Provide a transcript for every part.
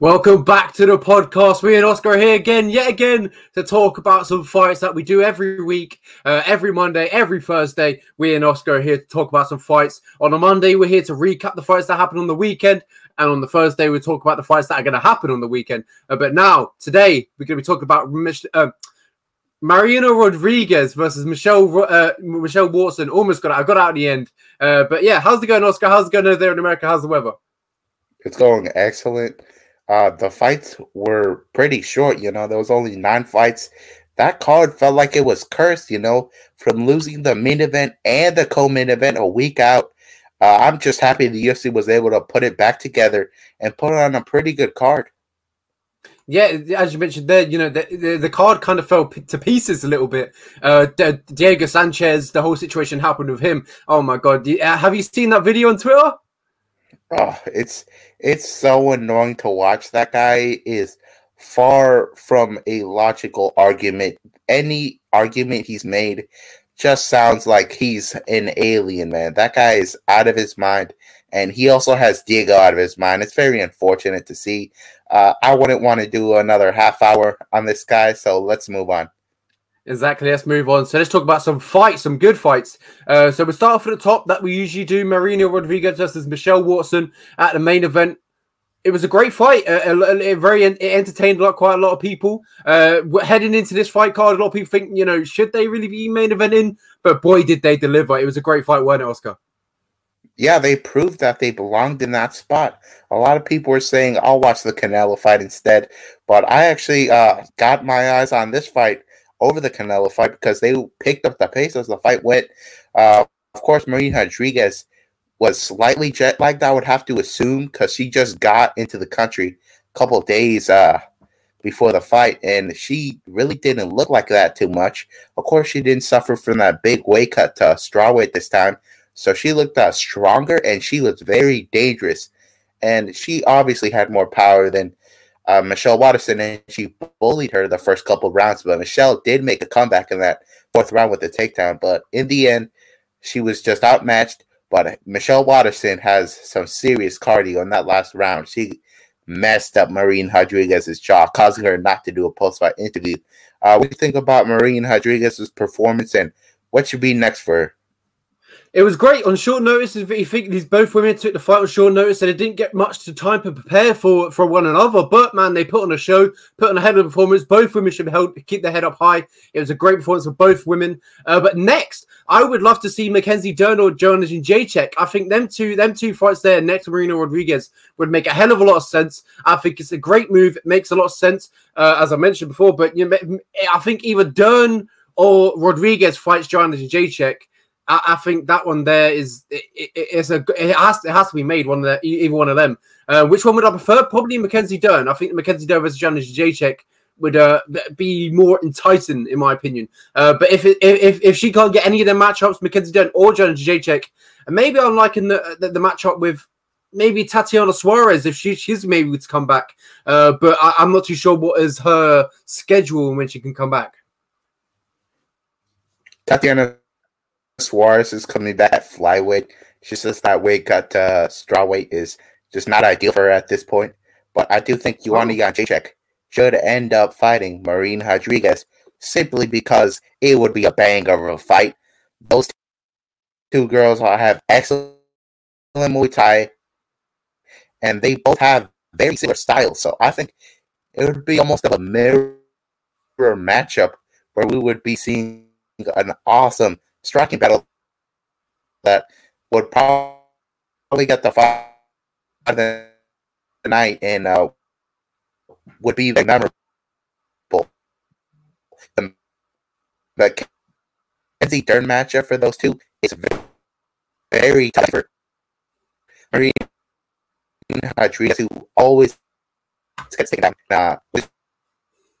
Welcome back to the podcast. We and Oscar are here again, yet again, to talk about some fights that we do every week, uh, every Monday, every Thursday. We and Oscar are here to talk about some fights. On a Monday, we're here to recap the fights that happened on the weekend, and on the Thursday, we talk about the fights that are going to happen on the weekend. Uh, but now, today, we're going to be talking about uh, Marina Rodriguez versus Michelle uh, Michelle Watson. Almost got it. I got out at the end. Uh, but yeah, how's it going, Oscar? How's it going over there in America? How's the weather? It's going excellent. Uh, the fights were pretty short, you know. There was only nine fights. That card felt like it was cursed, you know, from losing the main event and the co-main event a week out. Uh, I'm just happy the UFC was able to put it back together and put on a pretty good card. Yeah, as you mentioned there, you know the, the, the card kind of fell p- to pieces a little bit. Uh, D- Diego Sanchez, the whole situation happened with him. Oh my god, uh, have you seen that video on Twitter? Oh, it's it's so annoying to watch. That guy is far from a logical argument. Any argument he's made just sounds like he's an alien, man. That guy is out of his mind. And he also has Diego out of his mind. It's very unfortunate to see. Uh, I wouldn't want to do another half hour on this guy, so let's move on. Exactly. Let's move on. So let's talk about some fights, some good fights. Uh, so we'll start off at the top that we usually do. Marina Rodriguez versus Michelle Watson at the main event. It was a great fight. Uh, very it entertained a lot, quite a lot of people. Uh, heading into this fight card, a lot of people think, you know, should they really be main eventing? But boy, did they deliver! It was a great fight, wasn't it, Oscar? Yeah, they proved that they belonged in that spot. A lot of people were saying, "I'll watch the Canelo fight instead," but I actually uh, got my eyes on this fight over the Canelo fight because they picked up the pace as the fight went. Uh, of course, Marina Rodriguez was slightly jet lagged, I would have to assume, because she just got into the country a couple days uh, before the fight, and she really didn't look like that too much. Of course, she didn't suffer from that big weight cut to strawweight this time, so she looked uh, stronger and she was very dangerous. And she obviously had more power than uh, Michelle Waterson, and she bullied her the first couple rounds. But Michelle did make a comeback in that fourth round with the takedown. But in the end, she was just outmatched. But Michelle Waterson has some serious cardio in that last round. She messed up Marina Rodriguez's jaw, causing her not to do a post fight interview. Uh, what do you think about Marina Rodriguez's performance and what should be next for her? It was great on short notice. You think these both women took the fight on short notice, and they didn't get much to time to prepare for for one another. But man, they put on a show, put on a head of performance. Both women should help keep their head up high. It was a great performance for both women. Uh, but next, I would love to see Mackenzie Dern or Joanna Jędrzejczyk. I think them two, them two fights there next Marina Rodriguez would make a hell of a lot of sense. I think it's a great move. It makes a lot of sense, uh, as I mentioned before. But you know, I think either Dern or Rodriguez fights Joanna Jędrzejczyk I, I, think that one there is it, it, it's a it has it has to be made one of the, either one of them. Uh, which one would I prefer? Probably Mackenzie Dern. I think Mackenzie Dern versus Jędrzejczyk would uh, be more enticing in my opinion. Uh, but if, if if she can't get any of the matchups, Mackenzie Dern or Jędrzejczyk, and maybe I'm liking the, the, the matchup with maybe Tatiana Suarez if she, she's maybe to come back. Uh, but I, am not too sure what is her schedule when she can come back. Tatiana Suarez is coming back flyweight. She says that weight cut uh, strawweight is just not ideal for her at this point. But I do think Joanna Jędrzejczyk should end up fighting Marina Rodriguez simply because it would be a bang of a fight. Those two girls have excellent Muay Thai, and they both have very similar styles. So I think it would be almost a mirror matchup where we would be seeing an awesome striking battle that would probably get the fight of the night and uh, would be the memorable. The, the Kenzie Dern matchup for those two is very, very tough for Marina Rodriguez, who always gets taken down. Uh,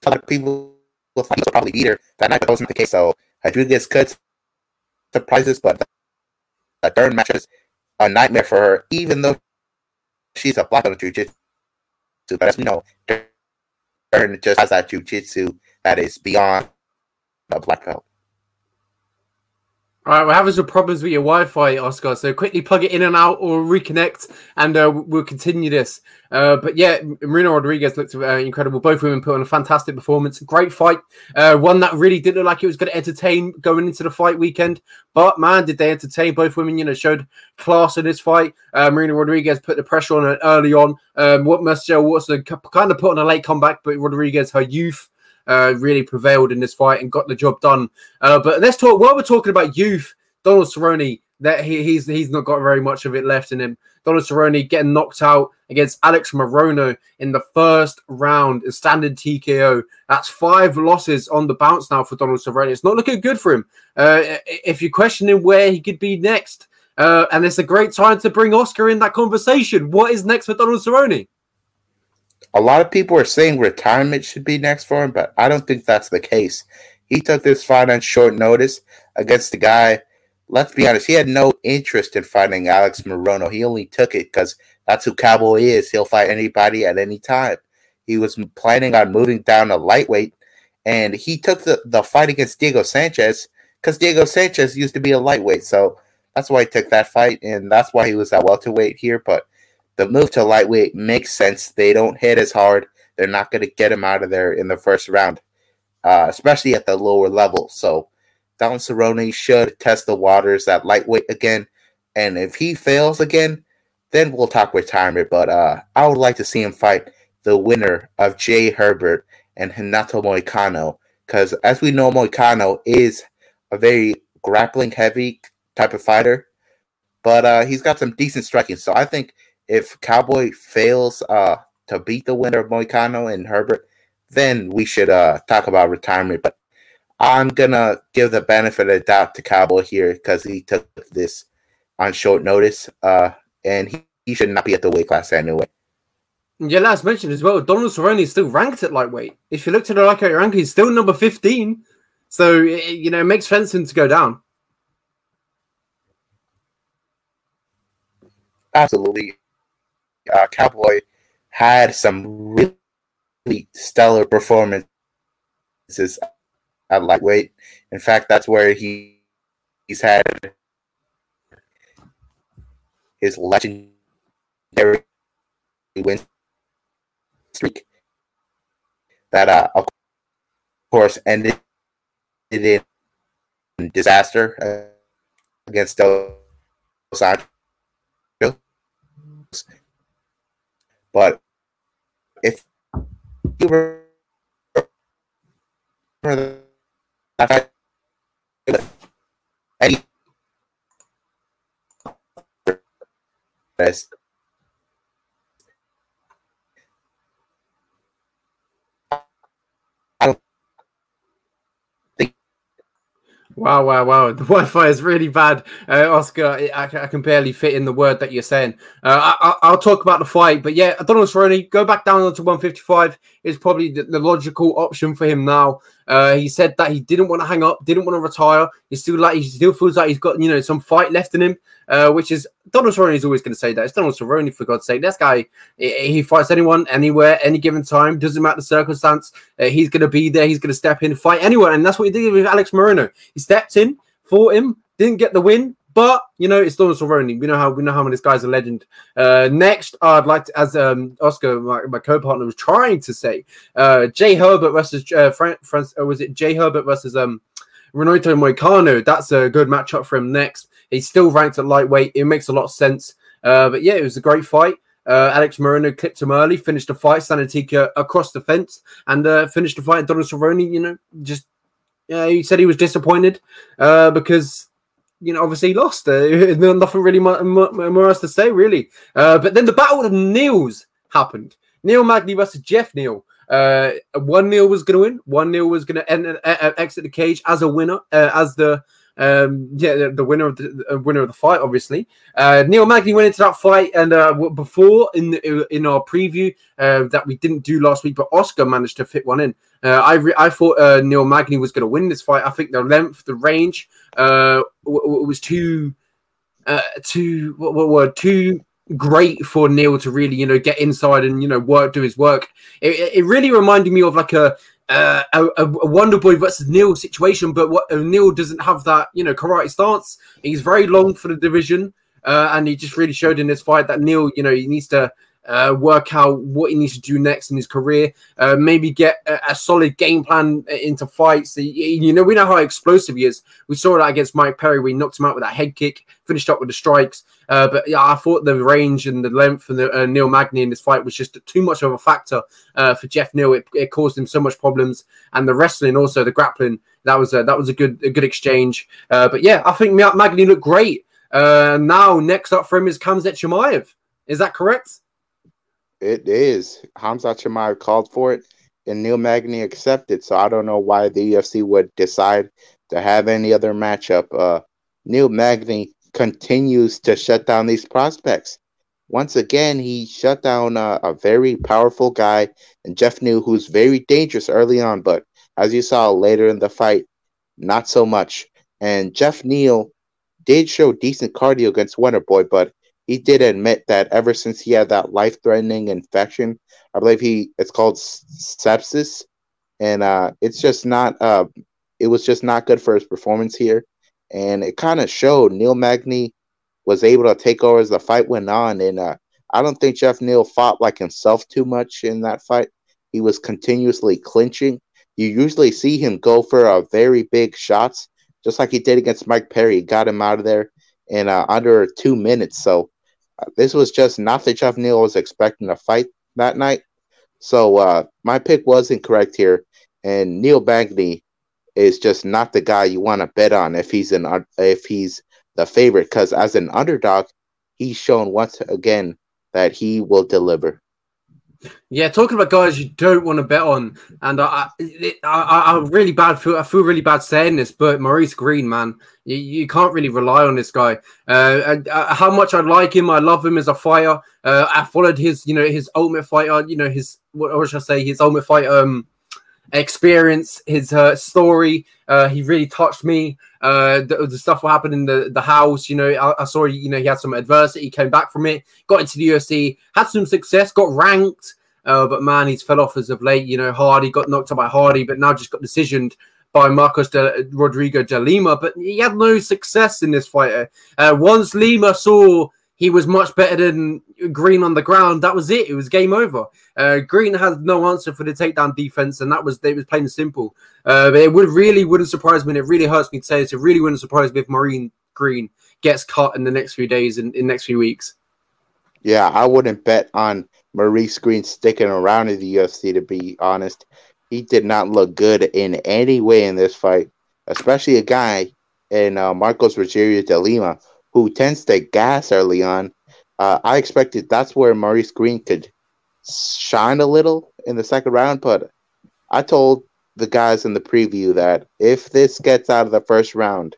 lot of people will probably beat her. That night, that wasn't the case. So Rodriguez could surprises, but the third match is a nightmare for her, even though she's a black belt jiu-jitsu. But as we know, Dern just has that jiu-jitsu that is beyond a black belt. All right, we're having some problems with your Wi-Fi, Oscar. So quickly plug it in and out, or reconnect, and uh, we'll continue this. Uh, but yeah, Marina Rodriguez looked uh, incredible. Both women put on a fantastic performance. Great fight. Uh, one that really didn't look like it was going to entertain going into the fight weekend. But man, did they entertain? Both women, you know, showed class in this fight. Uh, Marina Rodriguez put the pressure on her early on. Um, what Michelle Watson kind of put on a late comeback, but Rodriguez, her youth uh, really prevailed in this fight and got the job done. Uh, but let's talk. While we're talking about youth, Donald Cerrone, that he, he's he's not got very much of it left in him. Donald Cerrone getting knocked out against Alex Morono in the first round, a standard TKO. That's five losses on the bounce now for Donald Cerrone. It's not looking good for him. Uh, if you're questioning where he could be next, uh, and it's a great time to bring Oscar in that conversation. What is next for Donald Cerrone? A lot of people are saying retirement should be next for him, but I don't think that's the case. He took this fight on short notice against the guy. Let's be honest, he had no interest in fighting Alex Morono. He only took it because that's who Cowboy is. He'll fight anybody at any time. He was planning on moving down to lightweight, and he took the, the fight against Diego Sanchez because Diego Sanchez used to be a lightweight. So that's why he took that fight, and that's why he was at welterweight here. But the move to lightweight makes sense. They don't hit as hard. They're not going to get him out of there in the first round, uh, especially at the lower level. So Don Cerrone should test the waters at lightweight again. And if he fails again, then we'll talk retirement. But uh, I would like to see him fight the winner of Jai Herbert and Renato Moicano. Because as we know, Moicano is a very grappling heavy type of fighter. But uh, he's got some decent striking. So I think – if Cowboy fails uh, to beat the winner of Moicano and Herbert, then we should uh, talk about retirement. But I'm gonna give the benefit of the doubt to Cowboy here because he took this on short notice, uh, and he, he should not be at the weight class anyway. Yeah, last mentioned as well, Donald Cerrone is still ranked at lightweight. If you look to the lightweight rank, he's still number 15. So, you know, it makes sense for him to go down. Absolutely uh, Cowboy had some really stellar performances at lightweight. In fact, that's where he he's had his legendary win streak that, uh, of course, ended in disaster uh, against Dos Anjos. But if you were any Wow, wow, wow. The Wi Fi is really bad. Uh, Oscar, I, I, can barely fit in the word that you're saying. Uh, I, will talk about the fight, but yeah, Donald Cerrone, go back down to 155 is probably the, the logical option for him now. Uh, he said that he didn't want to hang up, didn't want to retire. He still like he still feels like he's got you know some fight left in him, uh, which is Donald Cerrone is always going to say that. It's Donald Cerrone for God's sake. This guy he fights anyone, anywhere, any given time. Doesn't matter the circumstance. Uh, he's going to be there. He's going to step in, fight anyone, and that's what he did with Alex Morono. He stepped in, fought him, didn't get the win, but you know, it's Donald Cerrone. We know how we know how many this guy's a legend. Uh, next, I'd like to, as um, Oscar, my, my, co-partner, was trying to say, uh, Jai Herbert versus uh, Fran- Fran- or was it Jai Herbert versus um, Renato Moicano? That's a good matchup for him. Next, he's still ranked at lightweight. It makes a lot of sense. Uh, but yeah, it was a great fight. Uh, Alex Morono clipped him early, finished the fight, Sanatika across the fence, and uh, finished the fight. Donald Cerrone, you know, just yeah, he said he was disappointed uh, because you know, obviously lost. Uh, nothing really more, more, else to say, really. Uh, but then the battle of Neils happened. Neil Magny versus Geoff Neal. Uh, one Neil was going to win. One Neil was going to exit the cage as a winner, uh, as the um, yeah, the, winner of the uh, winner of the fight, obviously. Uh, Neil Magny went into that fight, and uh, before in the, in our preview uh, that we didn't do last week, but Oscar managed to fit one in. Uh, I re- I thought uh, Neil Magny was going to win this fight. I think the length, the range, uh, w- w- was too, uh, too what, were too great for Neil to really you know get inside and you know work do his work. It, it really reminded me of like a uh, a, a Wonder Boy versus Neil situation, but what uh, Neil doesn't have that you know karate stance. He's very long for the division, uh, and he just really showed in this fight that Neil, you know, he needs to uh, work out what he needs to do next in his career. Uh, maybe get a, a, solid game plan into fights. You know, we know how explosive he is. We saw that against Mike Perry. We knocked him out with that head kick, finished up with the strikes. Uh, but yeah, I thought the range and the length and the uh, Neil Magny in this fight was just too much of a factor uh, for Geoff Neal. It, it, caused him so much problems, and the wrestling also, the grappling. That was a, that was a good a good exchange. Uh, but yeah, I think Magny looked great. now next up for him is Khamzat Chimaev. Is that correct? It is. Khamzat Chimaev called for it, and Neil Magny accepted. So I don't know why the UFC would decide to have any other matchup. Uh, Neil Magny continues to shut down these prospects. Once again, he shut down a, a very powerful guy, and Geoff Neal, who's very dangerous early on, but as you saw later in the fight, not so much. And Geoff Neal did show decent cardio against Wonder Boy, but he did admit that ever since he had that life-threatening infection, I believe he it's called sepsis, and uh, it's just not. Uh, it was just not good for his performance here, and it kind of showed. Neil Magny was able to take over as the fight went on, and uh, I don't think Geoff Neal fought like himself too much in that fight. He was continuously clinching. You usually see him go for a very big shots, just like he did against Mike Perry. He got him out of there in uh, under two minutes. So this was just not the Geoff Neal was expecting to fight that night. So uh, my pick was incorrect here, and Neil Magny is just not the guy you want to bet on if he's an if he's the favorite because as an underdog, he's shown once again that he will deliver. Yeah, talking about guys you don't want to bet on, and I, I, I, I really bad feel I feel really bad saying this, but Maurice Greene, man, you, you can't really rely on this guy. Uh, and, uh, how much I like him, I love him as a fighter. Uh, I followed his, you know, his Ultimate Fighter, you know, his what, what should I say, his Ultimate Fighter um experience, his uh, story. Uh, he really touched me. Uh, the, the, stuff what happened in the, the house, you know, I, I, saw, you know, he had some adversity, came back from it, got into the UFC, had some success, got ranked. Uh, but man, he's fell off as of late. You know, Hardy got knocked out by Hardy, but now just got decisioned by Marcos de, Rodrigo de Lima. But he had no success in this fight. Uh, once Lima saw he was much better than Greene on the ground. That was it. It was game over. Uh, Greene had no answer for the takedown defense, and that was it was plain and simple. Uh, but it would really wouldn't surprise me. and It really hurts me to say this. It really wouldn't surprise me if Maurice Greene gets cut in the next few days and in, in next few weeks. Yeah, I wouldn't bet on Maurice Greene sticking around in the UFC. To be honest, he did not look good in any way in this fight, especially a guy in uh, Marcos Rogerio de Lima who tends to gas early on. Uh, I expected that's where Maurice Greene could shine a little in the second round, but I told the guys in the preview that if this gets out of the first round,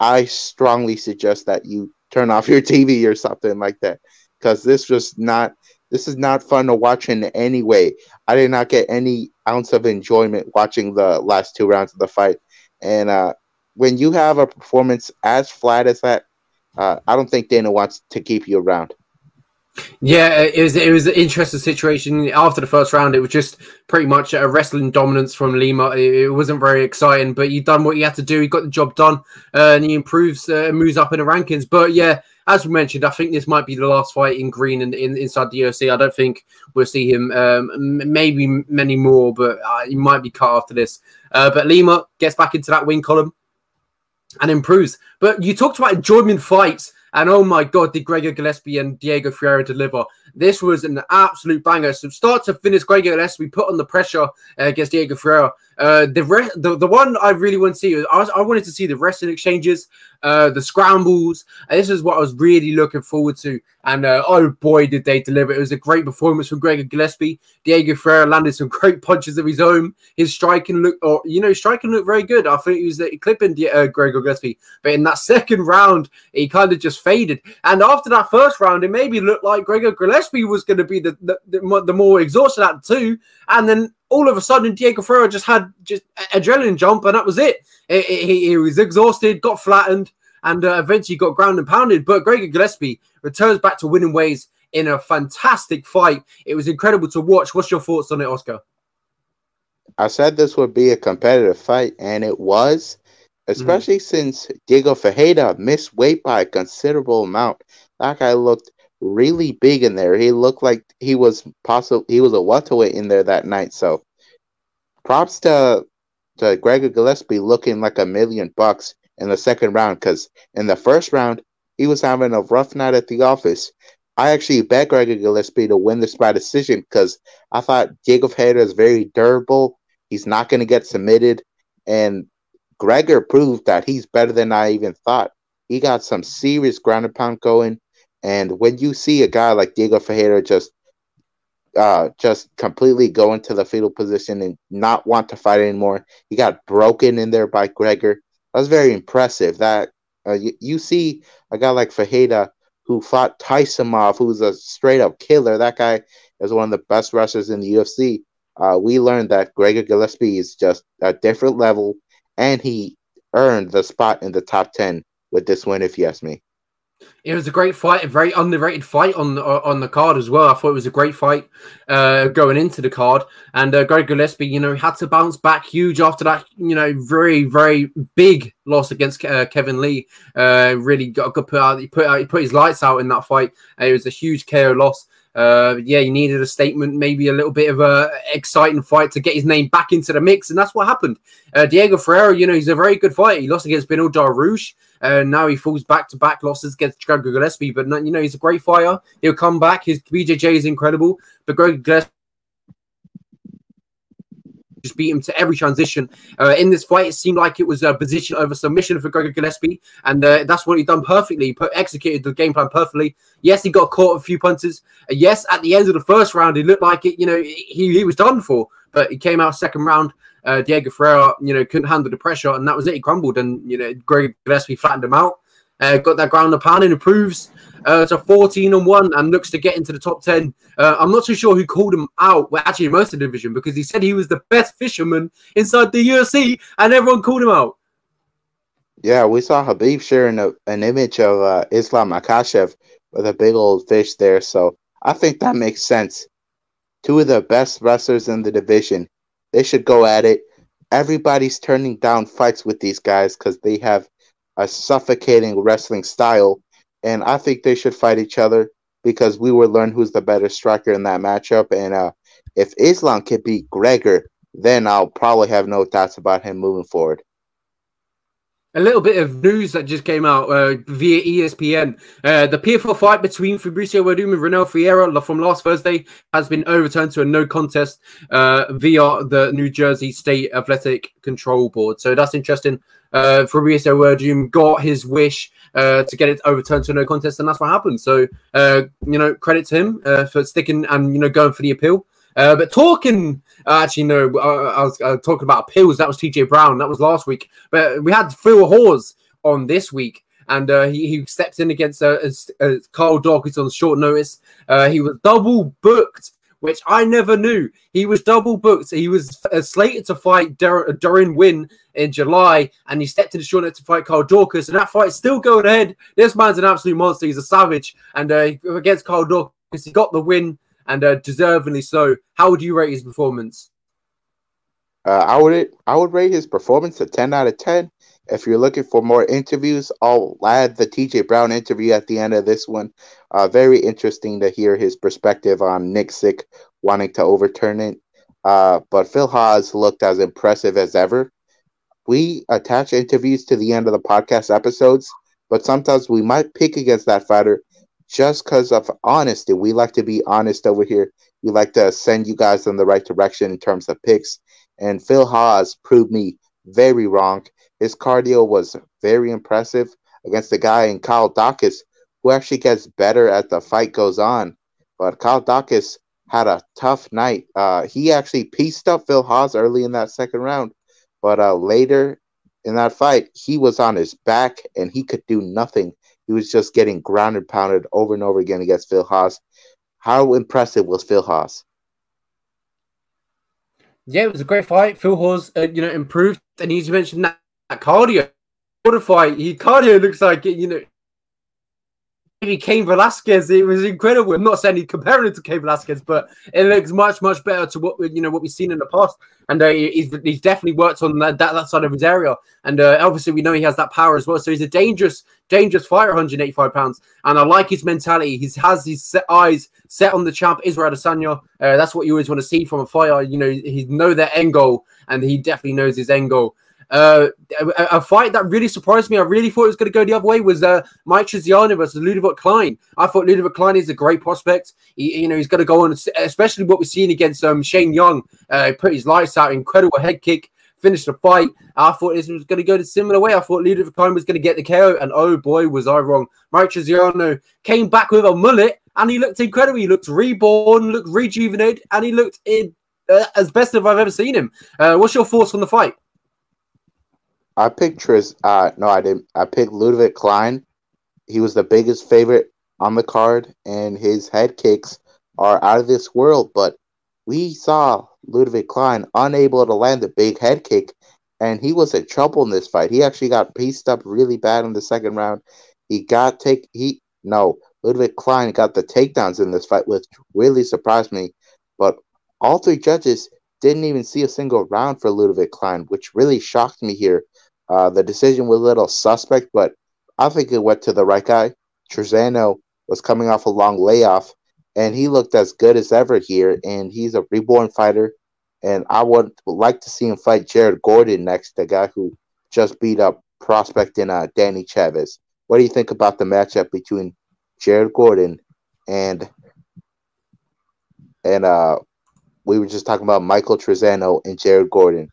I strongly suggest that you turn off your TV or something like that because this was not this is not fun to watch in any way. I did not get any ounce of enjoyment watching the last two rounds of the fight, and uh, when you have a performance as flat as that, uh, I don't think Dana wants to keep you around. Yeah, it was it was an interesting situation after the first round. It was just pretty much a wrestling dominance from Lima. It, wasn't very exciting, but he done what he had to do. He got the job done, uh, and he improves uh, moves up in the rankings. But yeah, as we mentioned, I think this might be the last fight in green and in, inside the UFC. I don't think we'll see him. Um, maybe many more, but uh, he might be cut after this. Uh, but Lima gets back into that win column and improves. But you talked about enjoyment fights. And oh my God, did Gregor Gillespie and Diego Ferreira deliver? This was an absolute banger. So start to finish, Gregor Gillespie put on the pressure uh, against Diego Ferreira. Uh, the, re- the the one I really want to see, I, was, I wanted to see the wrestling exchanges, uh, the scrambles. And this is what I was really looking forward to. And uh, oh boy, did they deliver! It was a great performance from Gregor Gillespie. Diego Ferreira landed some great punches of his own. His striking looked, or you know, striking looked very good. I think he was clipping uh, Gregor Gillespie, but in that second round, he kind of just faded. And after that first round, it maybe looked like Gregor Gillespie was going to be the the, the, the more exhausted at two. And then all of a sudden Diego Ferreira just had just adrenaline jump and that was it. He, he was exhausted, got flattened, and uh, eventually got ground and pounded. But Gregor Gillespie returns back to winning ways in a fantastic fight. It was incredible to watch. What's your thoughts on it, Oscar? I said this would be a competitive fight, and it was, especially mm-hmm. since Diego Ferreira missed weight by a considerable amount. That guy looked really big in there. He looked like he was possible. He was a welterweight in there that night. So, props to to Gregor Gillespie looking like a million bucks in the second round because in the first round he was having a rough night at the office. I actually bet Gregor Gillespie to win this by decision because I thought Diego Ferreira is very durable. He's not going to get submitted, and Gregor proved that he's better than I even thought. He got some serious ground and pound going, and when you see a guy like Diego Ferreira just uh, just completely go into the fetal position and not want to fight anymore. He got broken in there by Gregor. That was very impressive. That uh, you, you, see a guy like Ferreira who fought Taisimov, who's a straight up killer. That guy is one of the best wrestlers in the UFC. Uh, we learned that Gregor Gillespie is just a different level, and he earned the spot in the top 10 with this win, if you ask me. It was a great fight, a very underrated fight on the, on the card as well. I thought it was a great fight uh, going into the card, and uh, Greg Gillespie, you know, had to bounce back huge after that, you know, very very big loss against uh, Kevin Lee. Uh, really got, got put out, he put out, he put his lights out in that fight. it was a huge KO loss. Uh, yeah, he needed a statement, maybe a little bit of a exciting fight to get his name back into the mix, and that's what happened. Uh, Diego Ferreira, you know, he's a very good fighter. He lost against Beneil Dariush, and now he falls back to back losses against Gregor Gillespie. But you know, he's a great fighter. He'll come back. His BJJ is incredible, but Greg Gillespie just beat him to every transition. Uh, in this fight, it seemed like it was a position over submission for Gregor Gillespie, and uh, that's what he done perfectly. He put, executed the game plan perfectly. Yes, he got caught a few punches. Uh, yes, at the end of the first round, he looked like it. You know, he he was done for, but he came out second round. Uh, Diego Ferreira, you know, couldn't handle the pressure, and that was it. He crumbled, and you know, Greg Gillespie flattened him out. Uh, got that ground pound and improves uh, to 14 and 1 and looks to get into the top 10. Uh, I'm not too sure who called him out, well, actually, most of the division, because he said he was the best fisherman inside the UFC and everyone called him out. Yeah, we saw Khabib sharing a, an image of uh, Islam Makhachev with a big old fish there. So I think that makes sense. Two of the best wrestlers in the division. They should go at it. Everybody's turning down fights with these guys because they have a suffocating wrestling style, and I think they should fight each other because we will learn who's the better striker in that matchup. And uh, if Islam can beat Gregor, then I'll probably have no doubts about him moving forward. A little bit of news that just came out uh, via ESPN. Uh, the PFL fight between Fabricio Werdum and Renan Ferreira from last Thursday has been overturned to a no contest uh, via the New Jersey State Athletic Control Board. So that's interesting uh, Fabricio Werdum got his wish uh, to get it overturned to a no contest, and that's what happened. So, uh, you know, credit to him uh, for sticking and you know going for the appeal. But talking, actually, no, I, I was uh, talking about pills. That was TJ Brown. That was last week. But we had Phil Hawes on this week, and uh, he, he stepped in against uh, uh, Kyle Daukaus on short notice. Uh, he was double booked which I never knew. He was double booked. He was uh, slated to fight Dur- Deron Winn in July, and he stepped in the short notice to fight Carl Daukaus, and that fight is still going ahead. This man's an absolute monster. He's a savage, and uh, against Carl Daukaus, he got the win, and uh, deservingly so. How would you rate his performance? Uh, I would I would rate his performance a ten out of ten. If you're looking for more interviews, I'll add the TJ Brown interview at the end of this one. Uh, very interesting to hear his perspective on Nick Sick wanting to overturn it. Uh, but Phil Hawes looked as impressive as ever. We attach interviews to the end of the podcast episodes, but sometimes we might pick against that fighter just because of honesty. We like to be honest over here. We like to send you guys in the right direction in terms of picks. And Phil Hawes proved me very wrong. His cardio was very impressive against the guy in Kyle Daukaus, who actually gets better as the fight goes on. But Kyle Daukaus had a tough night. Uh, he actually pieced up Phil Hawes early in that second round, but uh, later in that fight, he was on his back and he could do nothing. He was just getting grounded, pounded over and over again against Phil Hawes. How impressive was Phil Hawes? Yeah, it was a great fight. Phil Hawes, uh, you know, improved, and you mentioned that cardio. What a fight! He cardio looks like you know maybe Cain Velasquez. It was incredible. I'm not saying he's comparing it to Cain Velasquez, but it looks much much better to what you know what we've seen in the past. And uh, he's, he's definitely worked on that, that, that side of his area. And uh, obviously we know he has that power as well. So he's a dangerous dangerous fighter, 185 pounds. And I like his mentality. He has his set eyes set on the champ Israel Adesanya. Uh, that's what you always want to see from a fighter. You know, he know their end goal, and he definitely knows his end goal. Uh, a, a, fight that really surprised me. I really thought it was going to go the other way. Was uh, Mike Trizano versus Ludovit Klein. I thought Ludovit Klein is a great prospect. He, you know, he's going to go on, especially what we're seeing against um, Shane Young. Uh, put his lights out, incredible head kick, finished the fight. I thought this was going to go the similar way. I thought Ludovit Klein was going to get the KO, and oh boy, was I wrong. Mike Trizano came back with a mullet, and he looked incredible. He looked reborn, looked rejuvenated, and he looked in, uh, as best as I've ever seen him. Uh, what's your thoughts on the fight? I picked Tris. Uh, no, I didn't. I picked Ludovit Klein. He was the biggest favorite on the card, and his head kicks are out of this world. But we saw Ludovit Klein unable to land the big head kick, and he was in trouble in this fight. He actually got pieced up really bad in the second round. He got take he no Ludovit Klein got the takedowns in this fight, which really surprised me. But all three judges didn't even see a single round for Ludovit Klein, which really shocked me here uh, the decision was a little suspect, but I think it went to the right guy. Trizano was coming off a long layoff, and he looked as good as ever here. And he's a reborn fighter, and I would like to see him fight Jared Gordon next, the guy who just beat up prospect in uh, Danny Chavez. What do you think about the matchup between Jared Gordon and and uh, we were just talking about Michael Trizano and Jared Gordon?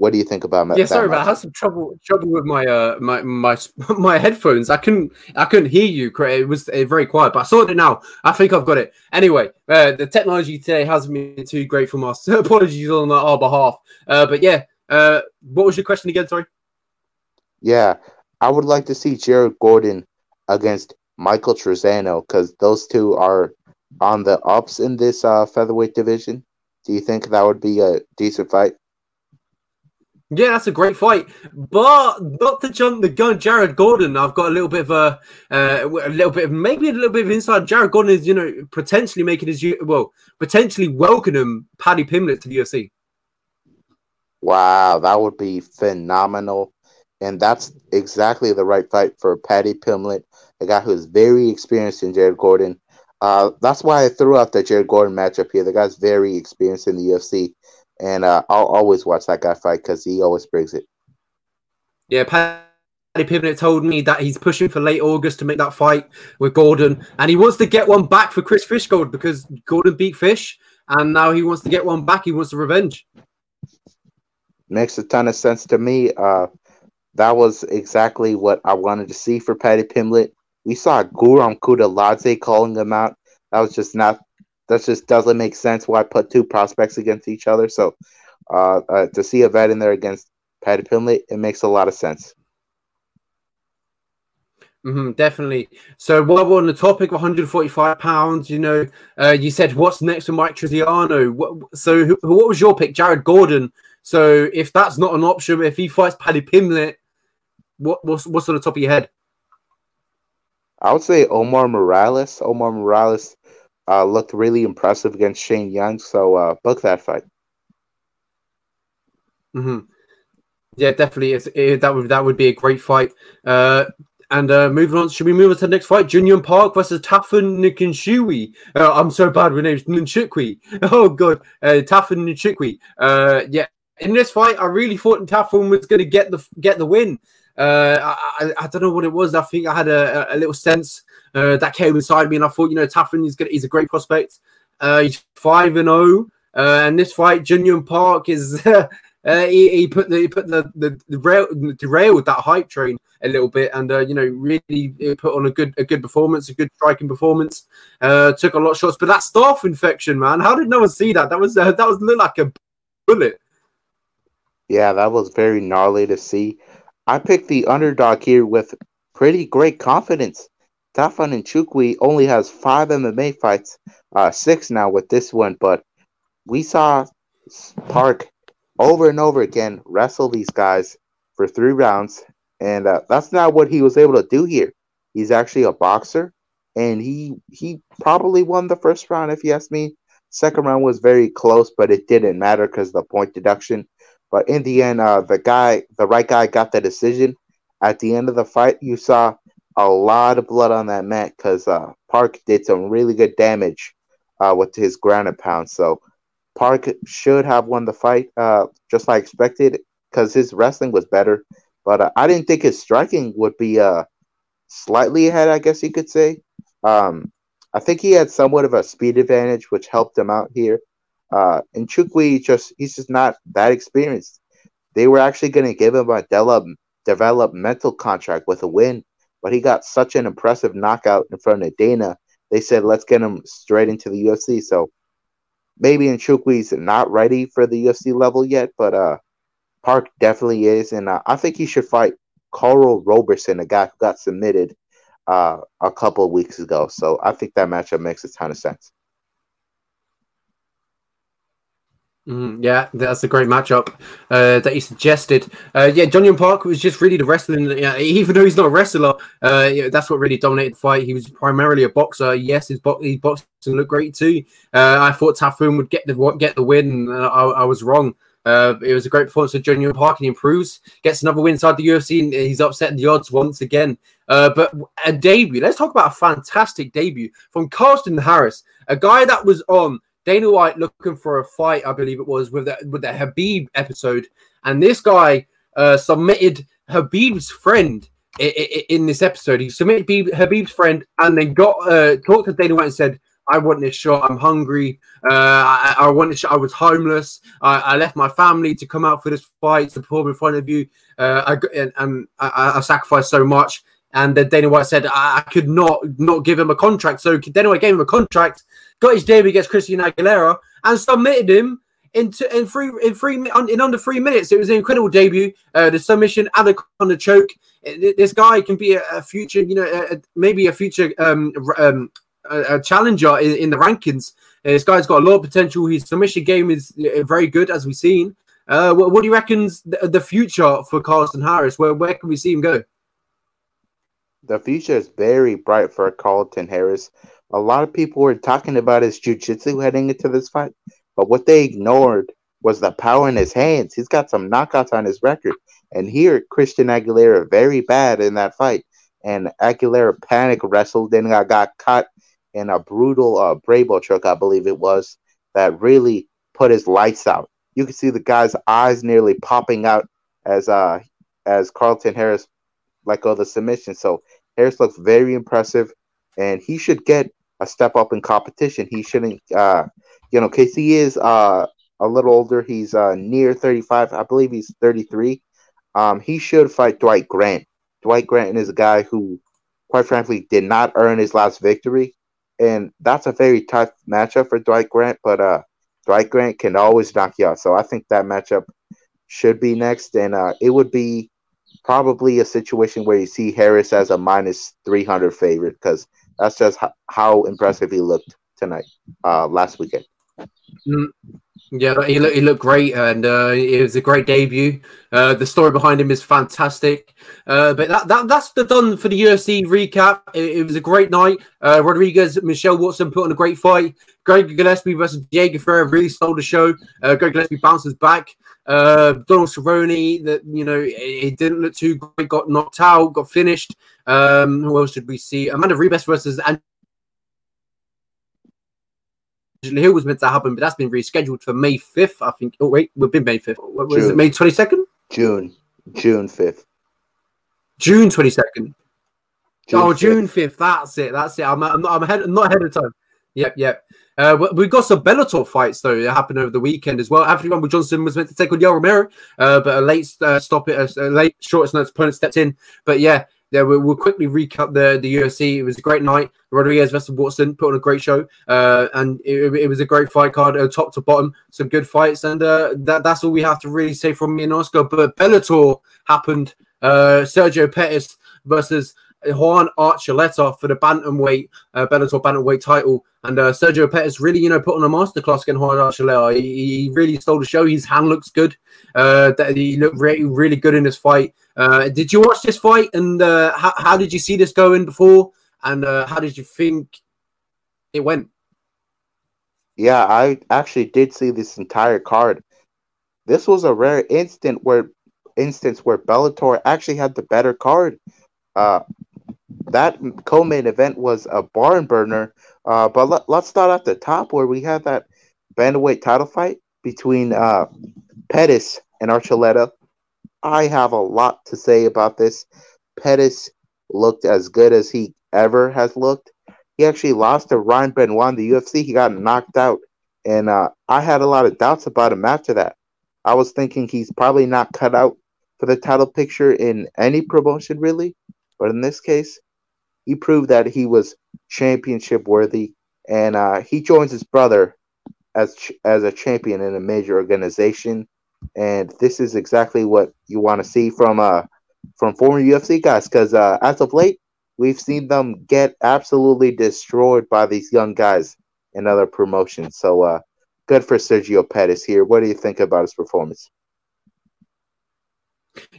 What do you think about? Yeah, sorry, but I had some trouble trouble with my uh my my my headphones. I couldn't I couldn't hear you. It was uh, very quiet, but I saw it now. I think I've got it. Anyway, uh, the technology today hasn't been too great for us. Apologies on our behalf. Uh, but yeah, uh, what was your question again? Sorry. Yeah, I would like to see Jared Gordon against Michael Trizano because those two are on the ups in this uh, featherweight division. Do you think that would be a decent fight? Yeah, that's a great fight, but not to jump the gun. Jared Gordon, I've got a little bit of a, uh, a little bit of maybe a little bit of inside. Jared Gordon is, you know, potentially making his well, potentially welcoming Paddy Pimblett to the UFC. Wow, that would be phenomenal, and that's exactly the right fight for Paddy Pimblett, a guy who's very experienced in Jared Gordon. Uh, that's why I threw out the Jared Gordon matchup here. The guy's very experienced in the UFC and uh, I'll always watch that guy fight because he always brings it. Yeah, Paddy Pimblett told me that he's pushing for late August to make that fight with Gordon, and he wants to get one back for Chris Fishgold because Gordon beat Fish, and now he wants to get one back. He wants the revenge. Makes a ton of sense to me. Uh, that was exactly what I wanted to see for Paddy Pimblett. We saw Guram Kutateladze calling him out. That was just not that just doesn't make sense why put two prospects against each other. So uh, uh, to see a vet in there against Paddy Pimblett, it makes a lot of sense. Mm-hmm, definitely. So while we're on the topic of 145 pounds, you know, uh, you said what's next for Mike Trizano. What, so who, what was your pick, Jared Gordon? So if that's not an option, if he fights Paddy Pimblett, what what's what's on the top of your head? I would say Omar Morales. Omar Morales uh, looked really impressive against Shane Young. So uh, book that fight. Mm-hmm. Yeah, definitely. It's, it, that would that would be a great fight. Uh, and uh, moving on, should we move on to the next fight? Jun Yong Park versus Tafon Nikinshui. Uh, I'm so bad with names. Ninchukwi. Oh god, uh, Tafon Ninchukwi. Uh, yeah, in this fight, I really thought Tafon was going to get the get the win. Uh, I, I, don't know what it was. I think I had a, a little sense uh, that came inside me, and I thought, you know, Tafon is he's a great prospect. Uh, he's five and zero, uh, and this fight, Jun Yong Park is. Uh, he, he, put the he put the the, the rail derailed that hype train a little bit, and uh, you know really put on a good a good performance, a good striking performance. Took a lot of shots, but that staph infection, man, how did no one see that? That was that was look like a bullet. Yeah, that was very gnarly to see. I picked the underdog here with pretty great confidence. Tafon Nchukwi only has five MMA fights, uh, six now with this one, but we saw Park over and over again wrestle these guys for three rounds, and uh, that's not what he was able to do here. He's actually a boxer. and he he probably won the first round if you ask me. Second round was very close, but it didn't matter because the point deduction. But in the end, uh, the guy, the right guy, got the decision. At the end of the fight, you saw a lot of blood on that mat because uh, Park did some really good damage uh, with his ground and pound. So Park should have won the fight, uh, just like expected, because his wrestling was better. But uh, I didn't think his striking would be uh, slightly ahead. I guess you could say. Um, I think he had somewhat of a speed advantage, which helped him out here. Uh, and Nchukwi just he's just not that experienced. They were actually going to give him a develop, developmental contract with a win, but he got such an impressive knockout in front of Dana. They said, let's get him straight into the UFC. So maybe Nchukwi's not ready for the UFC level yet, but uh, Park definitely is. And uh, I think he should fight Karl Roberson, a guy who got submitted uh, a couple weeks ago. So I think that matchup makes a ton of sense. Mm, yeah, that's a great matchup uh, that he suggested. Uh, yeah, Johnny Park was just really the wrestling. Yeah, even though he's not a wrestler, uh, that's what really dominated the fight. He was primarily a boxer. Yes, his, bo- his boxing looked great too. Uh, I thought Typhoon would get the get the win. I, I was wrong. Uh, it was a great performance of Yong Park, and he improves, gets another win inside the UFC, and he's upsetting the odds once again. Uh, but a debut, let's talk about a fantastic debut from Carlston Harris, a guy that was on Dana White looking for a fight, I believe it was, with the, with the Khabib episode. And this guy uh, submitted Khabib's friend in, in, in, this episode. He submitted Khabib's friend and then got uh, talked to Dana White and said, I want this shot. I'm hungry. Uh, I, I want this shot. I was homeless. I, I, left my family to come out for this fight to perform in front of you. Uh, I, and, and I, I, sacrificed so much. And then Dana White said I, could not not give him a contract. So Dana White gave him a contract, got his debut against Christian Aguilera, and submitted him into in three in three in under three minutes. It was an incredible debut. Uh, the submission the choke. This guy can be a, a future, you know, a, maybe a future um, um, a, a challenger in, in, the rankings. Uh, this guy's got a lot of potential. His submission game is uh, very good, as we've seen. Uh, what, what, do you reckon's the, the, future for Carlston Harris? Where where can we see him go? The future is very bright for Carlston Harris. A lot of people were talking about his jiu-jitsu heading into this fight, but what they ignored was the power in his hands. He's got some knockouts on his record. And here, Christian Aguilera, very bad in that fight. And Aguilera panic wrestled and got, got caught in a brutal uh, Bravo choke, I believe it was, that really put his lights out. You can see the guy's eyes nearly popping out as uh as Carlston Harris let go of the submission. So Harris looks very impressive, and he should get a step up in competition. He shouldn't, uh, you know, case he is uh, a little older. He's uh, near 35. I believe he's 33. Um, he should fight Dwight Grant. Dwight Grant is a guy who, quite frankly, did not earn his last victory and that's a very tough matchup for Dwight Grant. But uh, Dwight Grant can always knock you out, so I think that matchup should be next, and uh, it would be probably a situation where you see Harris as a minus three hundred favorite because that's just h- how impressive he looked tonight, uh, last weekend. Mm, yeah, he looked, he looked great, and uh, it was a great debut. Uh, the story behind him is fantastic. Uh, but that, that that's the done for the UFC recap. It, it was a great night. Uh, Rodriguez, Michelle Watson put on a great fight. Greg Gillespie versus Diego Ferreira really stole the show. Uh, Greg Gillespie bounces back. Uh, Donald Cerrone, that you know, it, didn't look too great. Got knocked out. Got finished. Um, who else did we see? Amanda Ribas versus Hill was meant to happen, but that's been rescheduled for May 5th, I think. Oh, wait, we've been May 5th. What was June. it, May 22nd? June. June 5th. June 22nd. June oh, 5th. June 5th. That's it. That's it. I'm, I'm, not, I'm, ahead, I'm not ahead of time. Yep, yep. Uh, we've got some Bellator fights though that happened over the weekend as well. Anthony Rumble Johnson was meant to take on Yoel Romero, uh, but a late uh, stop it, a, late shortest notice opponent stepped in. But yeah, yeah, we'll, we'll, quickly recap the the UFC. It was a great night. Rodriguez versus Watson put on a great show, uh, and it, it, was a great fight card, uh, top to bottom, some good fights, and uh, that that's all we have to really say from me and Oscar. But Bellator happened. Uh, Sergio Pettis versus Juan Archuleta for the bantamweight uh, Bellator bantamweight title, and uh, Sergio Pettis really, you know, put on a masterclass against Juan Archuleta. He, he, really stole the show. His hand looks good. Uh, he looked really, really good in this fight. Uh, did you watch this fight, and uh, how, how did you see this going before? And uh, how did you think it went? Yeah, I actually did see this entire card. This was a rare instant where instance where Bellator actually had the better card. Uh, that co-main event was a barn burner. Uh, but let, us start at the top where we had that bantamweight title fight between uh, Pettis and Archuleta. I have a lot to say about this. Pettis looked as good as he ever has looked. He actually lost to Ryan Benoit in the UFC. He got knocked out, and uh, I had a lot of doubts about him after that. I was thinking he's probably not cut out for the title picture in any promotion, really. But in this case, he proved that he was championship worthy, and uh, he joins his brother as ch- as a champion in a major organization. And this is exactly what you want to see from uh from former UFC guys, because uh, as of late, we've seen them get absolutely destroyed by these young guys in other promotions. So uh, good for Sergio Pettis here. What do you think about his performance?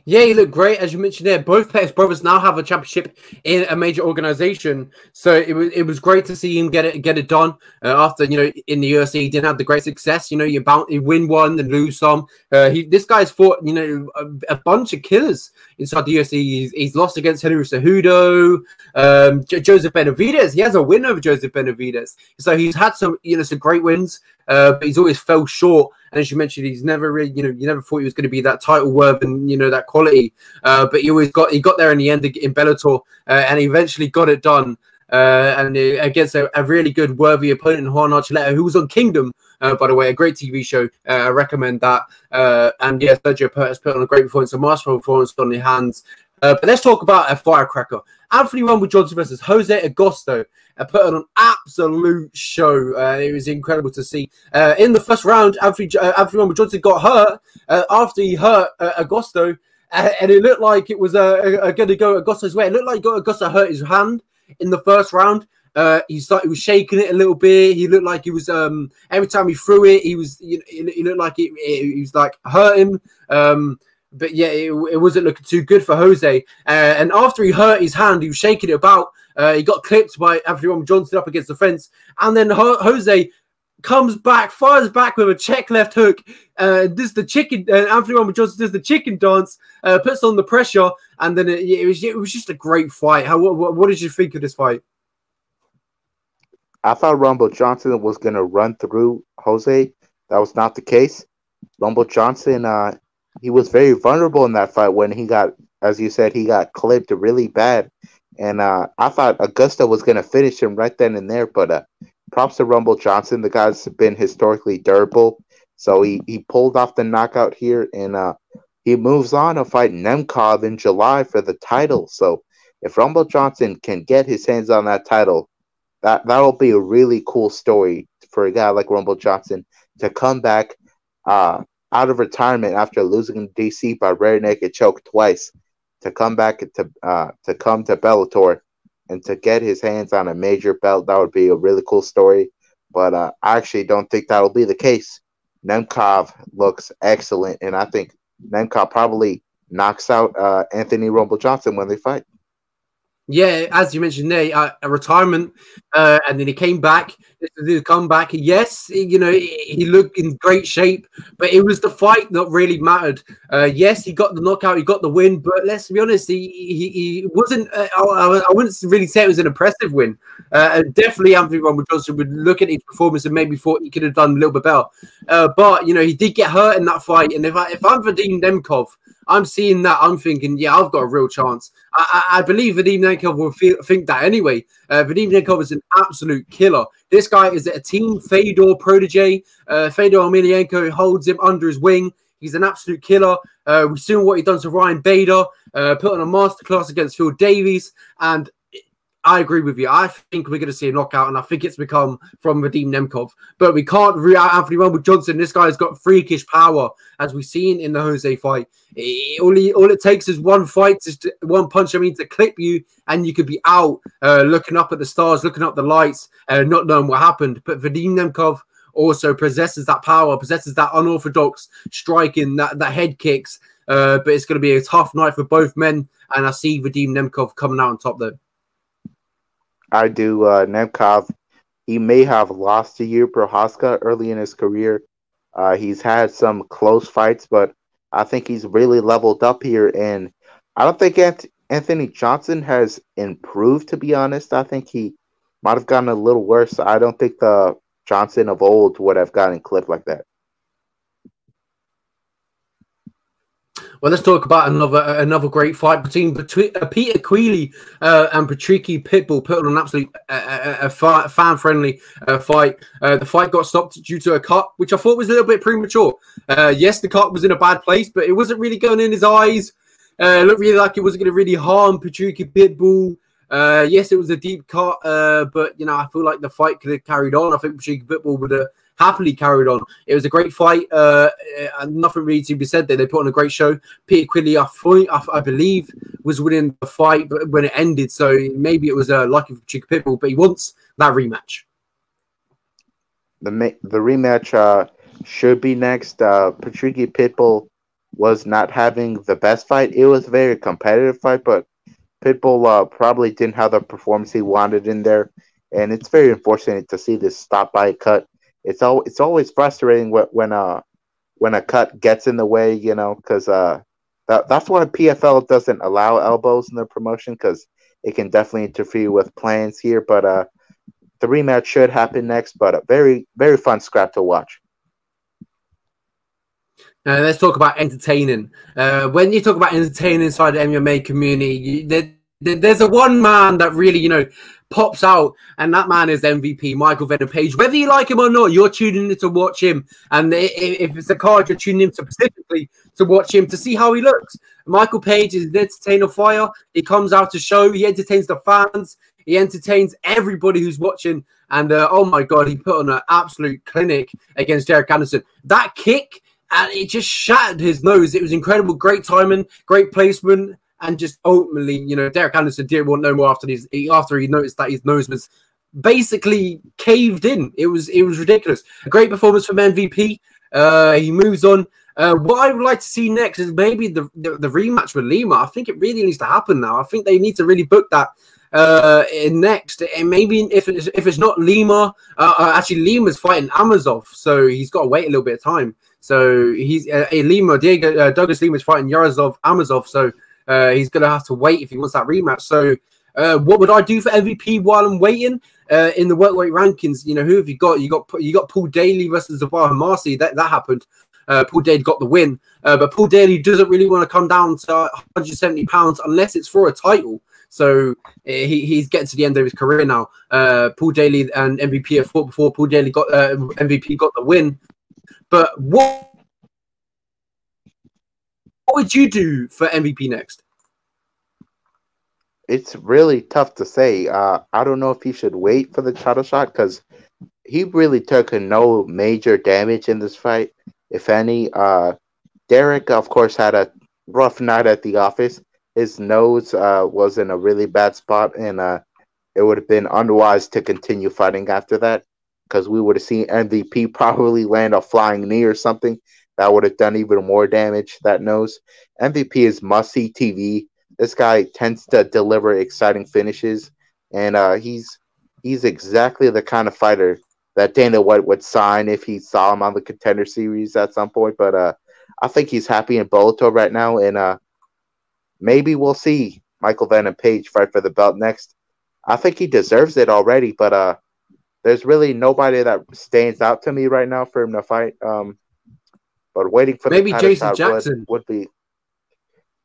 Yeah, he looked great, as you mentioned there. Both Pettis brothers now have a championship in a major organization, so it was it was great to see him get it get it done. Uh, after you know in the UFC, he didn't have the great success. You know, you bound you win one and lose some. Uh, he this guy's fought you know a, a bunch of killers inside the UFC. He's, he's lost against Henry Cejudo, um, J- Joseph Benavidez. He has a win over Joseph Benavidez. so he's had some you know some great wins, uh, but he's always fell short and as you mentioned, he's never really, you know, you never thought he was going to be that title worth and you know that quality. Uh, but he always got he got there in the end in Bellator, uh, and eventually got it done. Uh, and uh, against a, a, really good, worthy opponent, Juan Archuleta, who was on Kingdom, uh, by the way, a great TV show. Uh, I recommend that. Uh, and yes, Sergio has put on a great performance, a masterful performance on his hands. Uh, but let's talk about a firecracker. Anthony Rumble Johnson versus Jose Augusto uh, put on an absolute show. Uh, it was incredible to see. Uh, in the first round, Anthony, uh, Anthony Rumble Johnson got hurt uh, after he hurt Augusto, and it looked like it was going to go Augusto's way. It looked like Augusto hurt his hand in the first round. He started, he was shaking it a little bit. He looked like he was um, every time he threw it, he was you know, he looked like it, it, he was like hurting. Um, but yeah, it, it, wasn't looking too good for Jose. Uh, and after he hurt his hand, he was shaking it about. Uh, he got clipped by Anthony Johnson up against the fence, and then Ho- Jose comes back, fires back with a check left hook. Uh, does the chicken? Uh, Anthony Rumble Johnson does the chicken dance, uh, puts on the pressure, and then it, it, was it was just a great fight. How what, what did you think of this fight? I thought Rumble Johnson was gonna run through Jose. That was not the case. Rumble Johnson, uh, he was very vulnerable in that fight when he got, as you said, he got clipped really bad. And uh, I thought Augusto was going to finish him right then and there, but uh, props to Rumble Johnson. The guy's been historically durable, so he, he pulled off the knockout here, and uh, he moves on to fight Nemkov in July for the title. So if Rumble Johnson can get his hands on that title, that that'll be a really cool story for a guy like Rumble Johnson to come back. Uh, out of retirement after losing in DC by rear naked choke twice to come back to uh, to come to Bellator and to get his hands on a major belt. That would be a really cool story. But uh, I actually don't think that'll be the case. Nemkov looks excellent, and I think Nemkov probably knocks out uh, Anthony Rumble Johnson when they fight. Yeah, as you mentioned there, uh, a retirement, uh, and then he came back. The comeback, yes, you know he looked in great shape, but it was the fight that really mattered. Uh, yes, he got the knockout, he got the win, but let's be honest, he he, he wasn't. Uh, I, I, wouldn't really say it was an impressive win. Uh, definitely, Anthony Rumble Johnson would look at his performance and maybe thought he could have done a little bit better. Uh, but you know, he did get hurt in that fight, and if I if I'm Vadim I'm seeing that. I'm thinking, yeah, I've got a real chance. I, I, I believe Vadim Nemkov will feel, think that anyway. Uh, Vadim is an absolute killer. This guy is a team Fedor protege. Uh, Fedor Emelianenko holds him under his wing. He's an absolute killer. Uh, we've seen what he done to Ryan Bader, uh, put on a masterclass against Phil Davis, and I agree with you. I think we're going to see a knockout, and I think it's become from Vadim Nemkov. But we can't re Anthony Rumble Johnson. This guy's got freakish power, as we've seen in the Jose fight. It, all, he, all it takes is one fight, just one punch. I mean, to clip you, and you could be out, uh, looking up at the stars, looking up the lights, and not knowing what happened. But Vadim Nemkov also possesses that power, possesses that unorthodox striking, that that head kicks. Uh, but it's going to be a tough night for both men, and I see Vadim Nemkov coming out on top though. I do. Uh, Nemkov, he may have lost to Jiri Prochazka early in his career. Uh, he's had some close fights, but I think he's really leveled up here. And I don't think Anthony Johnson has improved, to be honest. I think he might have gotten a little worse. I don't think the Johnson of old would have gotten clipped like that. Well, let's talk about another another great fight between between uh, Peter Queally uh, and Patricky Pitbull. Put on an absolute uh, a, a fan friendly uh, fight. Uh, the fight got stopped due to a cut, which I thought was a little bit premature. Uh, yes, the cut was in a bad place, but it wasn't really going in his eyes. it looked really like it wasn't going to really harm Patricky Pitbull. Uh, yes, it was a deep cut, uh, but you know I feel like the fight could have carried on. I think Patricky Pitbull would have happily carried on. It was a great fight, uh, and nothing really to be said there. They put on a great show. Peter Queally, I, I, I believe, was winning the fight when it ended, so maybe it was uh, lucky for Patricky Pitbull, but he wants that rematch. The the rematch uh, should be next. Uh, Patricky Pitbull was not having the best fight. It was a very competitive fight, but Pitbull uh, probably didn't have the performance he wanted in there, and it's very unfortunate to see this stop by cut. It's all it's always frustrating when when uh when a cut gets in the way, you know, because uh that, that's why PFL doesn't allow elbows in their promotion because it can definitely interfere with plans here. But uh, the rematch should happen next, but a very very fun scrap to watch. Uh, let's talk about entertaining. Uh, when you talk about entertaining inside the MMA community, you, there's a one man that really, you know, pops out, and that man is MVP, Michael Venom Page. Whether you like him or not, you're tuning in to watch him. And if it's a card, you're tuning in specifically to watch him to see how he looks. Michael Page is an entertainer fire. He comes out to show, he entertains the fans, he entertains everybody who's watching. And uh, oh my God, he put on an absolute clinic against Derek Anderson. That kick and it just shattered his nose. It was incredible, great timing, great placement, and just ultimately, you know, Derek Anderson didn't want no more after his after he noticed that his nose was basically caved in. It was it was ridiculous. A great performance from MVP. Uh, he moves on. Uh, what I would like to see next is maybe the, the, the rematch with Lima. I think it really needs to happen now. I think they need to really book that uh, next, and maybe if it's, if it's not Lima, uh, uh actually Lima's fighting Amosov, so he's got to wait a little bit of time. So he's uh, Lima, Diego uh, Douglas Lima is fighting Yaroslav Amosov, so uh, he's gonna have to wait if he wants that rematch. So uh, what would I do for MVP while I'm waiting? Uh, in the workweight rankings, you know, who have you got? You got you got Paul Daley versus Sabah Homasi. That that happened. Uh, Paul Daley got the win, uh, but Paul Daley doesn't really want to come down to 170 pounds unless it's for a title. So uh, he, he's getting to the end of his career now. Uh, Paul Daley and MVP have fought before. Paul Daley got uh, MVP got the win, but what what would you do for MVP next? It's really tough to say. Uh, I don't know if he should wait for the title shot because he really took no major damage in this fight, if any. Uh, Derek, of course, had a rough night at the office. His nose uh, was in a really bad spot, and uh, it would have been unwise to continue fighting after that because we would have seen MVP probably land a flying knee or something that would have done even more damage. That nose MVP is must see TV. This guy tends to deliver exciting finishes, and uh, he's he's exactly the kind of fighter that Dana White would sign if he saw him on the Contender Series at some point. But uh, I think he's happy in Bellator right now, and uh, maybe we'll see Michael Venom Page fight for the belt next. I think he deserves it already, but uh, there's really nobody that stands out to me right now for him to fight. Um, but waiting for maybe Jason Jackson would, would, be.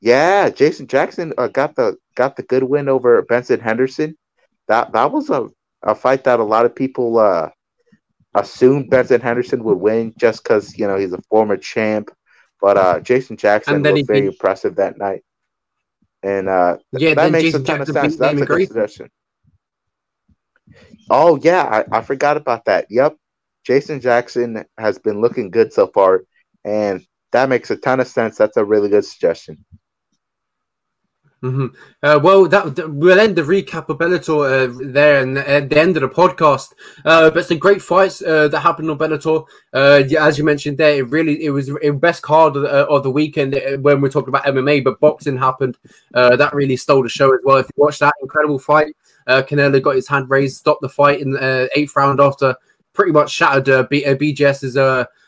Yeah, Jason Jackson uh, got the got the good win over Benson Henderson. That that was a, a fight that a lot of people uh, assumed Benson Henderson would win just because you know he's a former champ. But uh, Jason Jackson was very beat... impressive that night, and uh, yeah, that makes Jason a ton Jackson of sense. That's a good suggestion. Oh yeah, I, I forgot about that. Yep, Jason Jackson has been looking good so far, and that makes a ton of sense. That's a really good suggestion. Mm-hmm. Uh, well, that, we'll end the recap of Bellator uh, there and at the end of the podcast. Uh, but some great fights uh, that happened on Bellator. Uh, as you mentioned there, it really it was the best card of the, uh, of the, weekend when we're talking about MMA. But boxing happened. that really stole the show as well. If you watch that incredible fight Uh, Canelo got his hand raised, stopped the fight in the uh, eighth round after pretty much shattered uh, B- uh, BJS's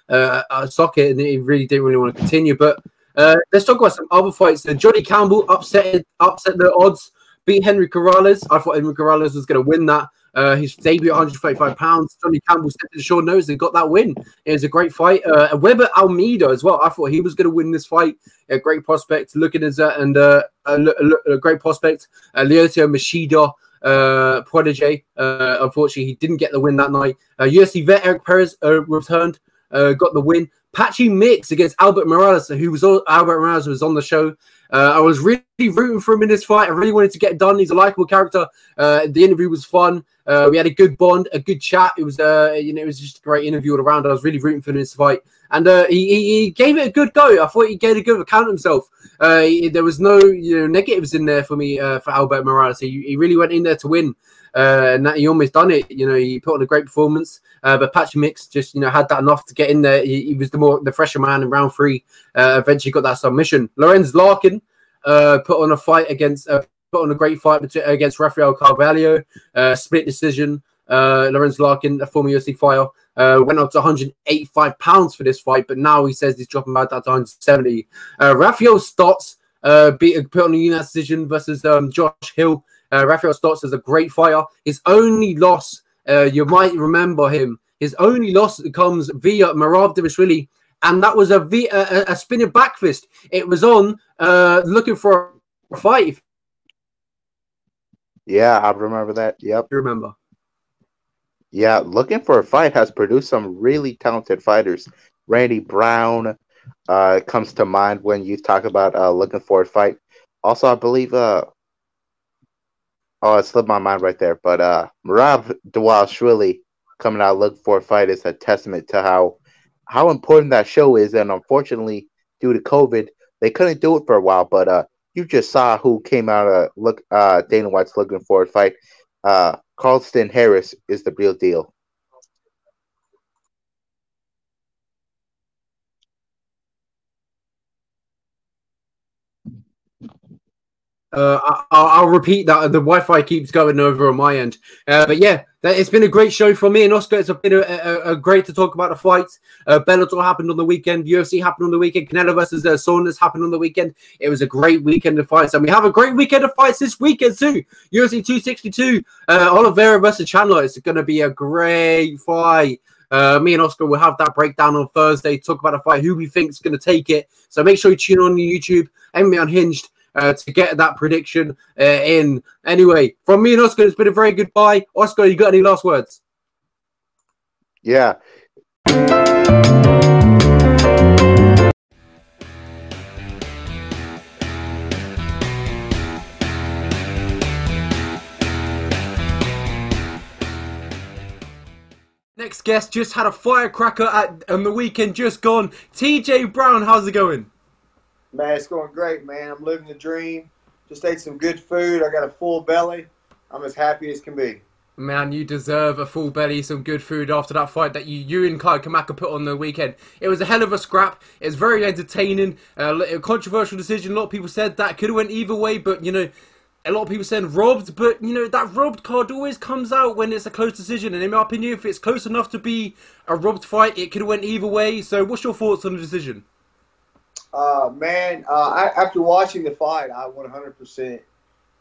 uh, uh, uh, socket, and he really didn't really want to continue. But uh, let's talk about some other fights. Uh, Johnny Campbell upset upset the odds, beat Henry Corrales. I thought Henry Corrales was going to win that. Uh, his debut at 135 pounds. Johnny Campbell stepped in short nose and got that win. It was a great fight. Uh, Weber Almeida as well. I thought he was going to win this fight. A great prospect. Looking as that and uh, a, a, a, great prospect. Uh, Lyoto Machida. Uh, protege. Uh, unfortunately, he didn't get the win that night. Uh, UFC vet Eric Perez uh, returned, uh, got the win. Patchy Mix against Albert Morales, who was all, Albert Morales was on the show. Uh, I was really rooting for him in this fight. I really wanted to get done. He's a likable character. Uh, the interview was fun. Uh, we had a good bond, a good chat. It was, uh, you know, it was just a great interview all around. I was really rooting for him in this fight, and uh, he, he gave it a good go. I thought he gave a good account of himself. Uh, he, there was no, you know, negatives in there for me for Albert Morales. He, he really went in there to win. Uh, and that he almost done it. You know, he put on a great performance. Uh, but Patchy Mix just you know had that enough to get in there. He, he was the more the fresher man in round three. Uh, eventually got that submission. Lorenz Larkin uh, put on a fight against uh, put on a great fight against Rafael Carvalho. Uh, split decision. Lorenz Larkin, a former UFC fighter, went up to 185 pounds for this fight, but now he says he's dropping back down to 170. Rafael Stots beat put on a unanimous decision versus um, Josh Hill. Uh, Rafael Stots is a great fighter. His only loss, uh, you might remember him. His only loss comes via Merab Dvalishvili, and that was a, v, a, a spinning back fist. It was on uh, looking for a fight. Yeah, I remember that. Yep. You remember? Yeah, looking for a fight has produced some really talented fighters. Randy Brown uh, comes to mind when you talk about uh, looking for a fight. Also, I believe uh, Oh, it slipped my mind right there. But uh Merab Dvalishvili coming out looking for a fight is a testament to how how important that show is. And unfortunately, due to COVID, they couldn't do it for a while. But uh you just saw who came out uh look uh Dana White's looking for a fight. Uh Carlston Harris is the real deal. Uh, I, will repeat that. The Wi-Fi keeps going over on my end. Uh, but yeah, that, it's been a great show for me and Oscar. It's been a, a, a great to talk about the fights. Uh, Bellator happened on the weekend. UFC happened on the weekend. Canelo versus uh, Saunders happened on the weekend. It was a great weekend of fights, and we have a great weekend of fights this weekend too. UFC 262, uh, Oliveira versus Chandler. It's going to be a great fight. Uh, me and Oscar will have that breakdown on Thursday. Talk about the fight, who we think is going to take it. So make sure you tune on YouTube be unhinged uh, to get that prediction uh, in. Anyway, from me and Oscar, it's been a very good bye. Oscar, you got any last words? Yeah. Next guest just had a firecracker at on the weekend just gone. TJ Brown, how's it going? Man, it's going great, man. I'm living the dream. Just ate some good food. I got a full belly. I'm as happy as can be. Man, you deserve a full belly, some good food after that fight that you, you and Kai Kamaka put on the weekend. It was a hell of a scrap. It was very entertaining. Uh, a controversial decision. A lot of people said that could have went either way, but you know, a lot of people said robbed. But you know, that robbed card always comes out when it's a close decision. And in my opinion, if it's close enough to be a robbed fight, it could have went either way. So, what's your thoughts on the decision? Uh, man, uh, I, after watching the fight, I 100%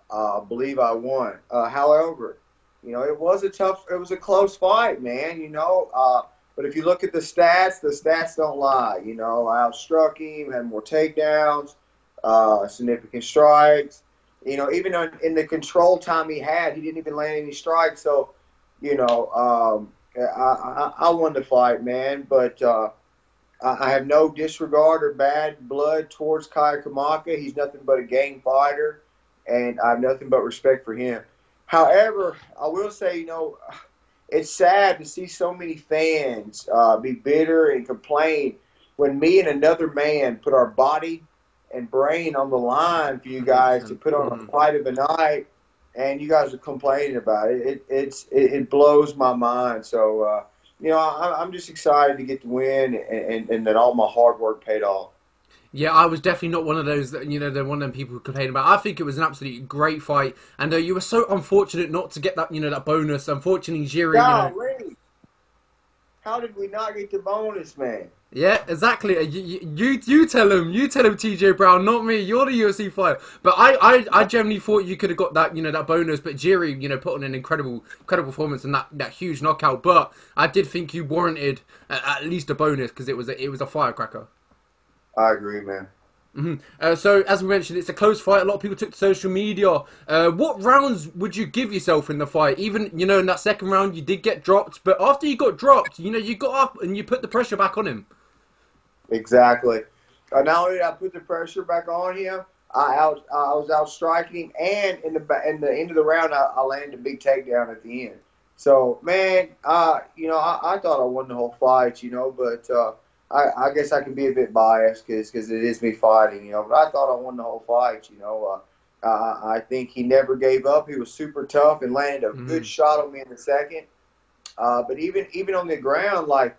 uh, believe I won. Uh, however, you know, it was a tough, it was a close fight, man. You know, uh, but if you look at the stats, the stats don't lie. You know, I outstruck him, had more takedowns, uh, significant strikes. You know, even in the control time he had, he didn't even land any strikes. So, you know, um, I, I, I won the fight, man. But I have no disregard or bad blood towards Kai Kamaka. He's nothing but a game fighter, and I have nothing but respect for him. However, I will say, you know, it's sad to see so many fans uh, be bitter and complain when me and another man put our body and brain on the line for you guys to put on a mm-hmm. fight of the night, and you guys are complaining about it. It it's it, it blows my mind. So. Uh, you know, I, am just excited to get the win and, and, and, that all my hard work paid off. Yeah, I was definitely not one of those that you know, they're one of them people who complain about. I think it was an absolutely great fight, and uh, you were so unfortunate not to get that, you know, that bonus. Unfortunately, Jiri, you know, Golly. How did we not get the bonus, man? Yeah, exactly. You, you, you you tell him, you tell him, TJ Brown, not me. You're the UFC fighter. But I, I, I generally thought you could have got that, you know, that bonus. But Jiri, you know, put on an incredible, incredible performance and that, that huge knockout. But I did think you warranted at, at least a bonus because it was a, it was a firecracker. I agree, man. Hmm Uh, so as we mentioned, it's a close fight. A lot of people took to social media. Uh, what rounds would you give yourself in the fight? Even you know, in that second round, you did get dropped, but after you got dropped, you know, you got up and you put the pressure back on him. Exactly. Uh, not only did I put the pressure back on him, I out I was out striking and in the in the end of the round, I, I landed a big takedown at the end. So man, uh, you know, I, I thought I won the whole fight, you know, but uh, I, I guess I can be a bit biased because cause it is me fighting, you know. But I thought I won the whole fight, you know. Uh, uh, I think he never gave up. He was super tough and landed a Mhm. good shot on me in the second. Uh, but even even on the ground, like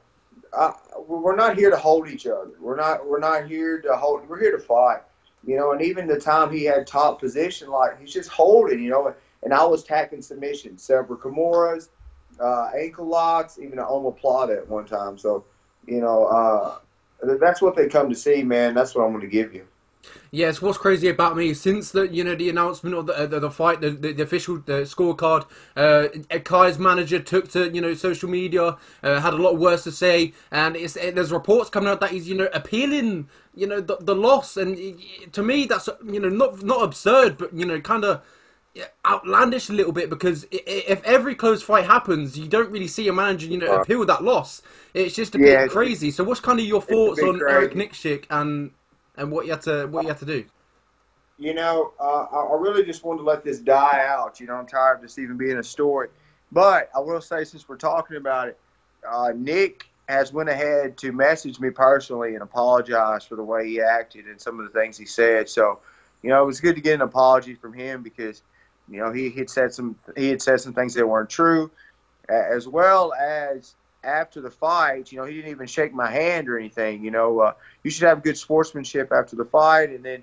uh, we're not here to hold each other. We're not we're not here to hold. We're here to fight, you know. And even the time he had top position, like he's just holding, you know. And I was tacking submissions, several Kimuras, uh, ankle locks, even an omoplata at one time. So, you know, uh, that's what they come to see, man. That's what I'm going to give you. Yes, what's crazy about me since the you know the announcement of the uh, the, the fight, the, the, the official the scorecard, uh, Kai's manager took to you know social media, uh, had a lot worse to say, and it's it, there's reports coming out that he's you know appealing you know the, the loss, and to me that's you know not not absurd, but you know kind of outlandish a little bit because if every close fight happens, you don't really see a manager you know appeal that loss. It's just a Yeah, bit crazy. So what's kind of your thoughts on Eric crazy. And and what you had to what you had to do? you know, uh, I I really just wanted to let this die out. You know, I'm tired of this even being a story. But I will say, since we're talking about it, uh, Nick has went ahead to message me personally and apologize for the way he acted and some of the things he said. So, you know, it was good to get an apology from him because, you know, he had said some he had said some things that weren't true, as well as after the fight. You know, he didn't even shake my hand or anything. You know, uh, you should have good sportsmanship after the fight, and then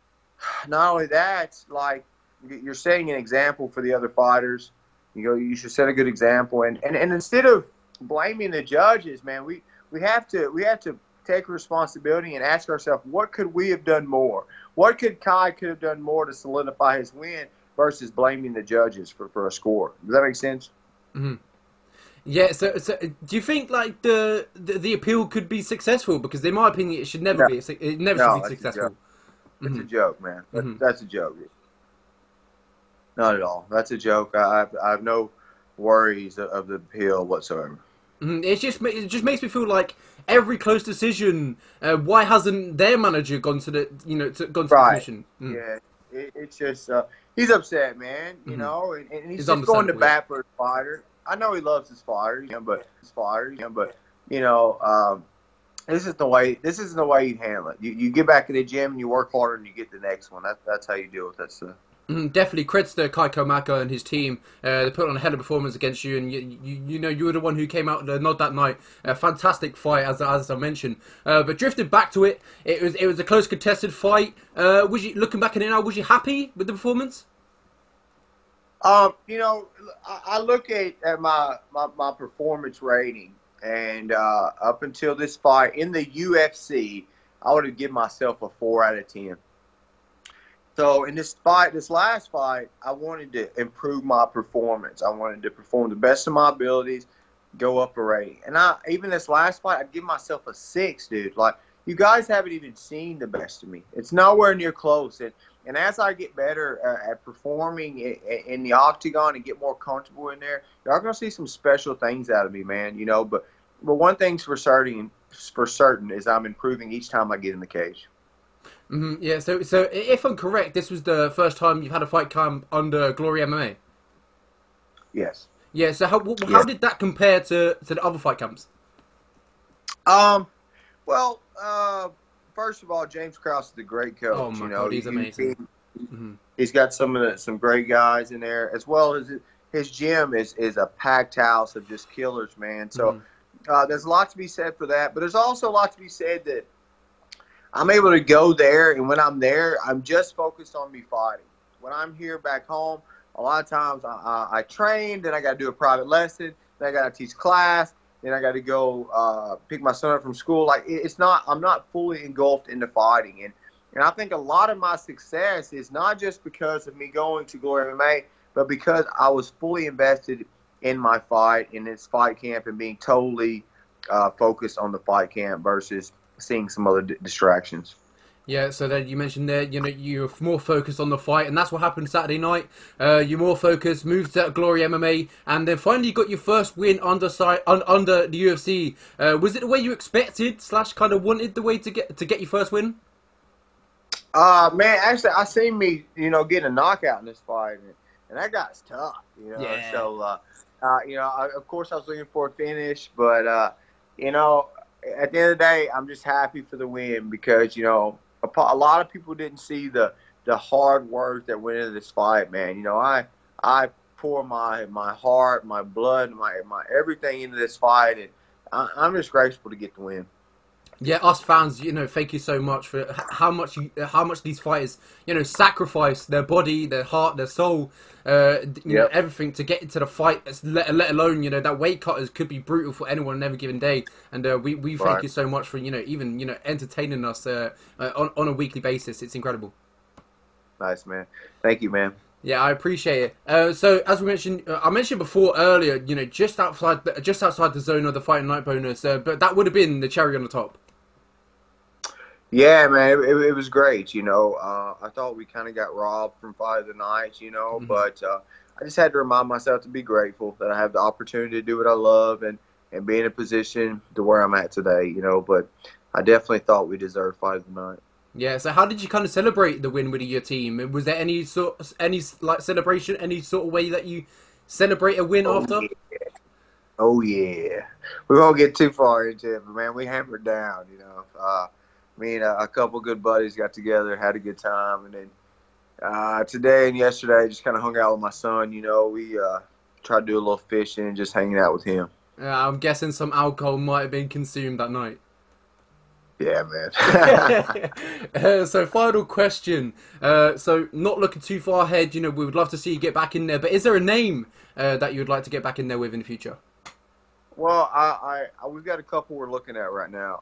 not only that, like you're setting an example for the other fighters. You know, you should set a good example, and, and, and instead of blaming the judges, man, we, we have to we have to take responsibility and ask ourselves, what could we have done more? What could Kai could have done more to solidify his win versus blaming the judges for, for a score? Does that make sense? Yeah, so, so do you think like the, the the appeal could be successful? Because in my opinion, it should never No. be. It never No, should be that's a successful. joke. That's Mhm. a joke, man. That, Mhm. That's a joke. Not at all. That's a joke. I have, I have no worries of, the appeal whatsoever. Mhm. It's just it just makes me feel like every close decision. Uh, why hasn't their manager gone to the you know to, gone to Right. the commission? Mm. Yeah, it, it's just uh, he's upset, man. You Mhm. know, and, and he's It's just going to bat for his fighter. I know he loves his fighters, you know, but his fighters, you know, but you know, um, this is the way. This isn't the way you handle it. You, you get back in the gym and you work harder and you get the next one. That's that's how you deal with that stuff. Mhm, Definitely credits to Kai Kamaka and his team. Uh, they put on a hell of a performance against you, and you, you, you know you were the one who came out the nod that night. A fantastic fight, as, as I mentioned. Uh, but drifted back to it, it was it was a close contested fight. Uh, was you looking back at it now? Was you happy with the performance? Um, you know, I, I look at, at my, my, my performance rating, and uh, up until this fight in the UFC, I would have given myself a four out of ten. So in this fight, this last fight, I wanted to improve my performance. I wanted to perform the best of my abilities, go up a rating. And I even this last fight, I'd give myself a six, dude. Like you guys haven't even seen the best of me. It's nowhere near close. And and as I get better uh, at performing in, in the octagon and get more comfortable in there, y'all gonna see some special things out of me, man. You know, but but one thing's for certain for certain is I'm improving each time I get in the cage. Hmm yeah. So so if I'm correct, this was the first time you've had a fight come under Glory MMA. Yes. Yeah. So how how did that compare to to the other fight camps? Um. Well, uh, first of all, James Krause is a great coach. Oh my you know, God, he's He- amazing. he- Mhm. he's got some of the, some great guys in there, as well as his gym is is a packed house of just killers, man. So Mhm. uh, there's a lot to be said for that, but there's also a lot to be said that I'm able to go there, and when I'm there, I'm just focused on me fighting. When I'm here back home, a lot of times I, I, I train, then I got to do a private lesson, then I got to teach class, then I got to go uh, pick my son up from school. Like it's not, I'm not fully engulfed into fighting, and and I think a lot of my success is not just because of me going to Glory MMA, but because I was fully invested in my fight, in this fight camp, and being totally uh, focused on the fight camp versus seeing some other d- distractions. Yeah, so then you mentioned there, you know, you're more focused on the fight, and that's what happened Saturday night. Uh, you're more focused, moved to Glory MMA, and then finally you got your first win under side, un, under the UFC. Uh, was it the way you expected slash kind of wanted the way to get to get your first win? Uh, man, actually, I seen me, you know, getting a knockout in this fight, and, and that guy's tough, you know. Yeah. So, uh, uh, you know, I, of course, I was looking for a finish, but uh, you know, at the end of the day, I'm just happy for the win because you know, a, a lot of people didn't see the the hard work that went into this fight, man. You know, I I pour my my heart, my blood, my my everything into this fight, and I, I'm just grateful to get the win. Yeah, us fans, you know, thank you so much for how much you, how much these fighters, you know, sacrifice their body, their heart, their soul, uh, you know, everything to get into the fight. Let, let alone, you know, that weight cutters could be brutal for anyone on every given day. And uh, we we thank Right. you so much for you know even you know entertaining us uh, uh, on on a weekly basis. It's incredible. Nice, man. Thank you, man. Yeah, I appreciate it. Uh, so, as we mentioned, uh, I mentioned before earlier, you know, just outside, the, just outside the zone of the fight night bonus, uh, but that would have been the cherry on the top. Yeah, man, it, it, was great. You know, uh, I thought we kind of got robbed from fight of the night. You know, Mhm. but uh, I just had to remind myself to be grateful that I have the opportunity to do what I love and and be in a position to where I'm at today. You know, but I definitely thought we deserved fight of the night. Yeah. So, how did you kind of celebrate the win with your team? Was there any sort, any like celebration, any sort of way that you celebrate a win Oh, after? yeah. Oh yeah, we won't get too far into it, but man, we hammered down. You know, uh, me and a, a couple good buddies got together, had a good time, and then uh, today and yesterday I just kind of hung out with my son. You know, we uh, tried to do a little fishing and just hanging out with him. Uh, I'm guessing some alcohol might have been consumed that night. Yeah, man. uh, so final question. Uh, so not looking too far ahead, you know, we would love to see you get back in there. But is there a name uh, that you would like to get back in there with in the future? well, I, I, I we've got a couple we're looking at right now.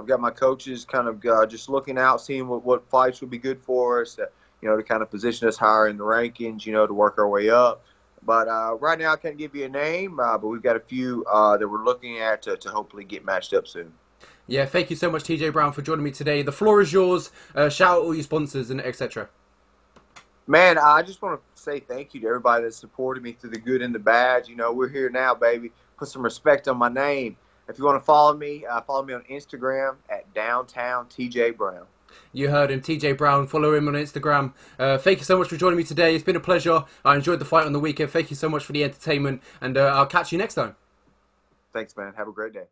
I've got my coaches kind of uh, just looking out, seeing what, what fights would be good for us. Uh, you know, to kind of position us higher in the rankings. You know, to work our way up. But uh, right now, I can't give you a name, uh, but we've got a few uh, that we're looking at to, to hopefully get matched up soon. Yeah, thank you so much, TJ Brown, for joining me today. The floor is yours. Uh, shout out all your sponsors and etc. Man, I just want to say thank you to everybody that supported me through the good and the bad. You know, we're here now, baby. Put some respect on my name. If you want to follow me, uh, follow me on Instagram at downtown TJ Brown. You heard him, TJ Brown. Follow him on Instagram. Uh, thank you so much for joining me today. It's been a pleasure. I enjoyed the fight on the weekend. Thank you so much for the entertainment, and uh, I'll catch you next time. Thanks, man. Have a great day.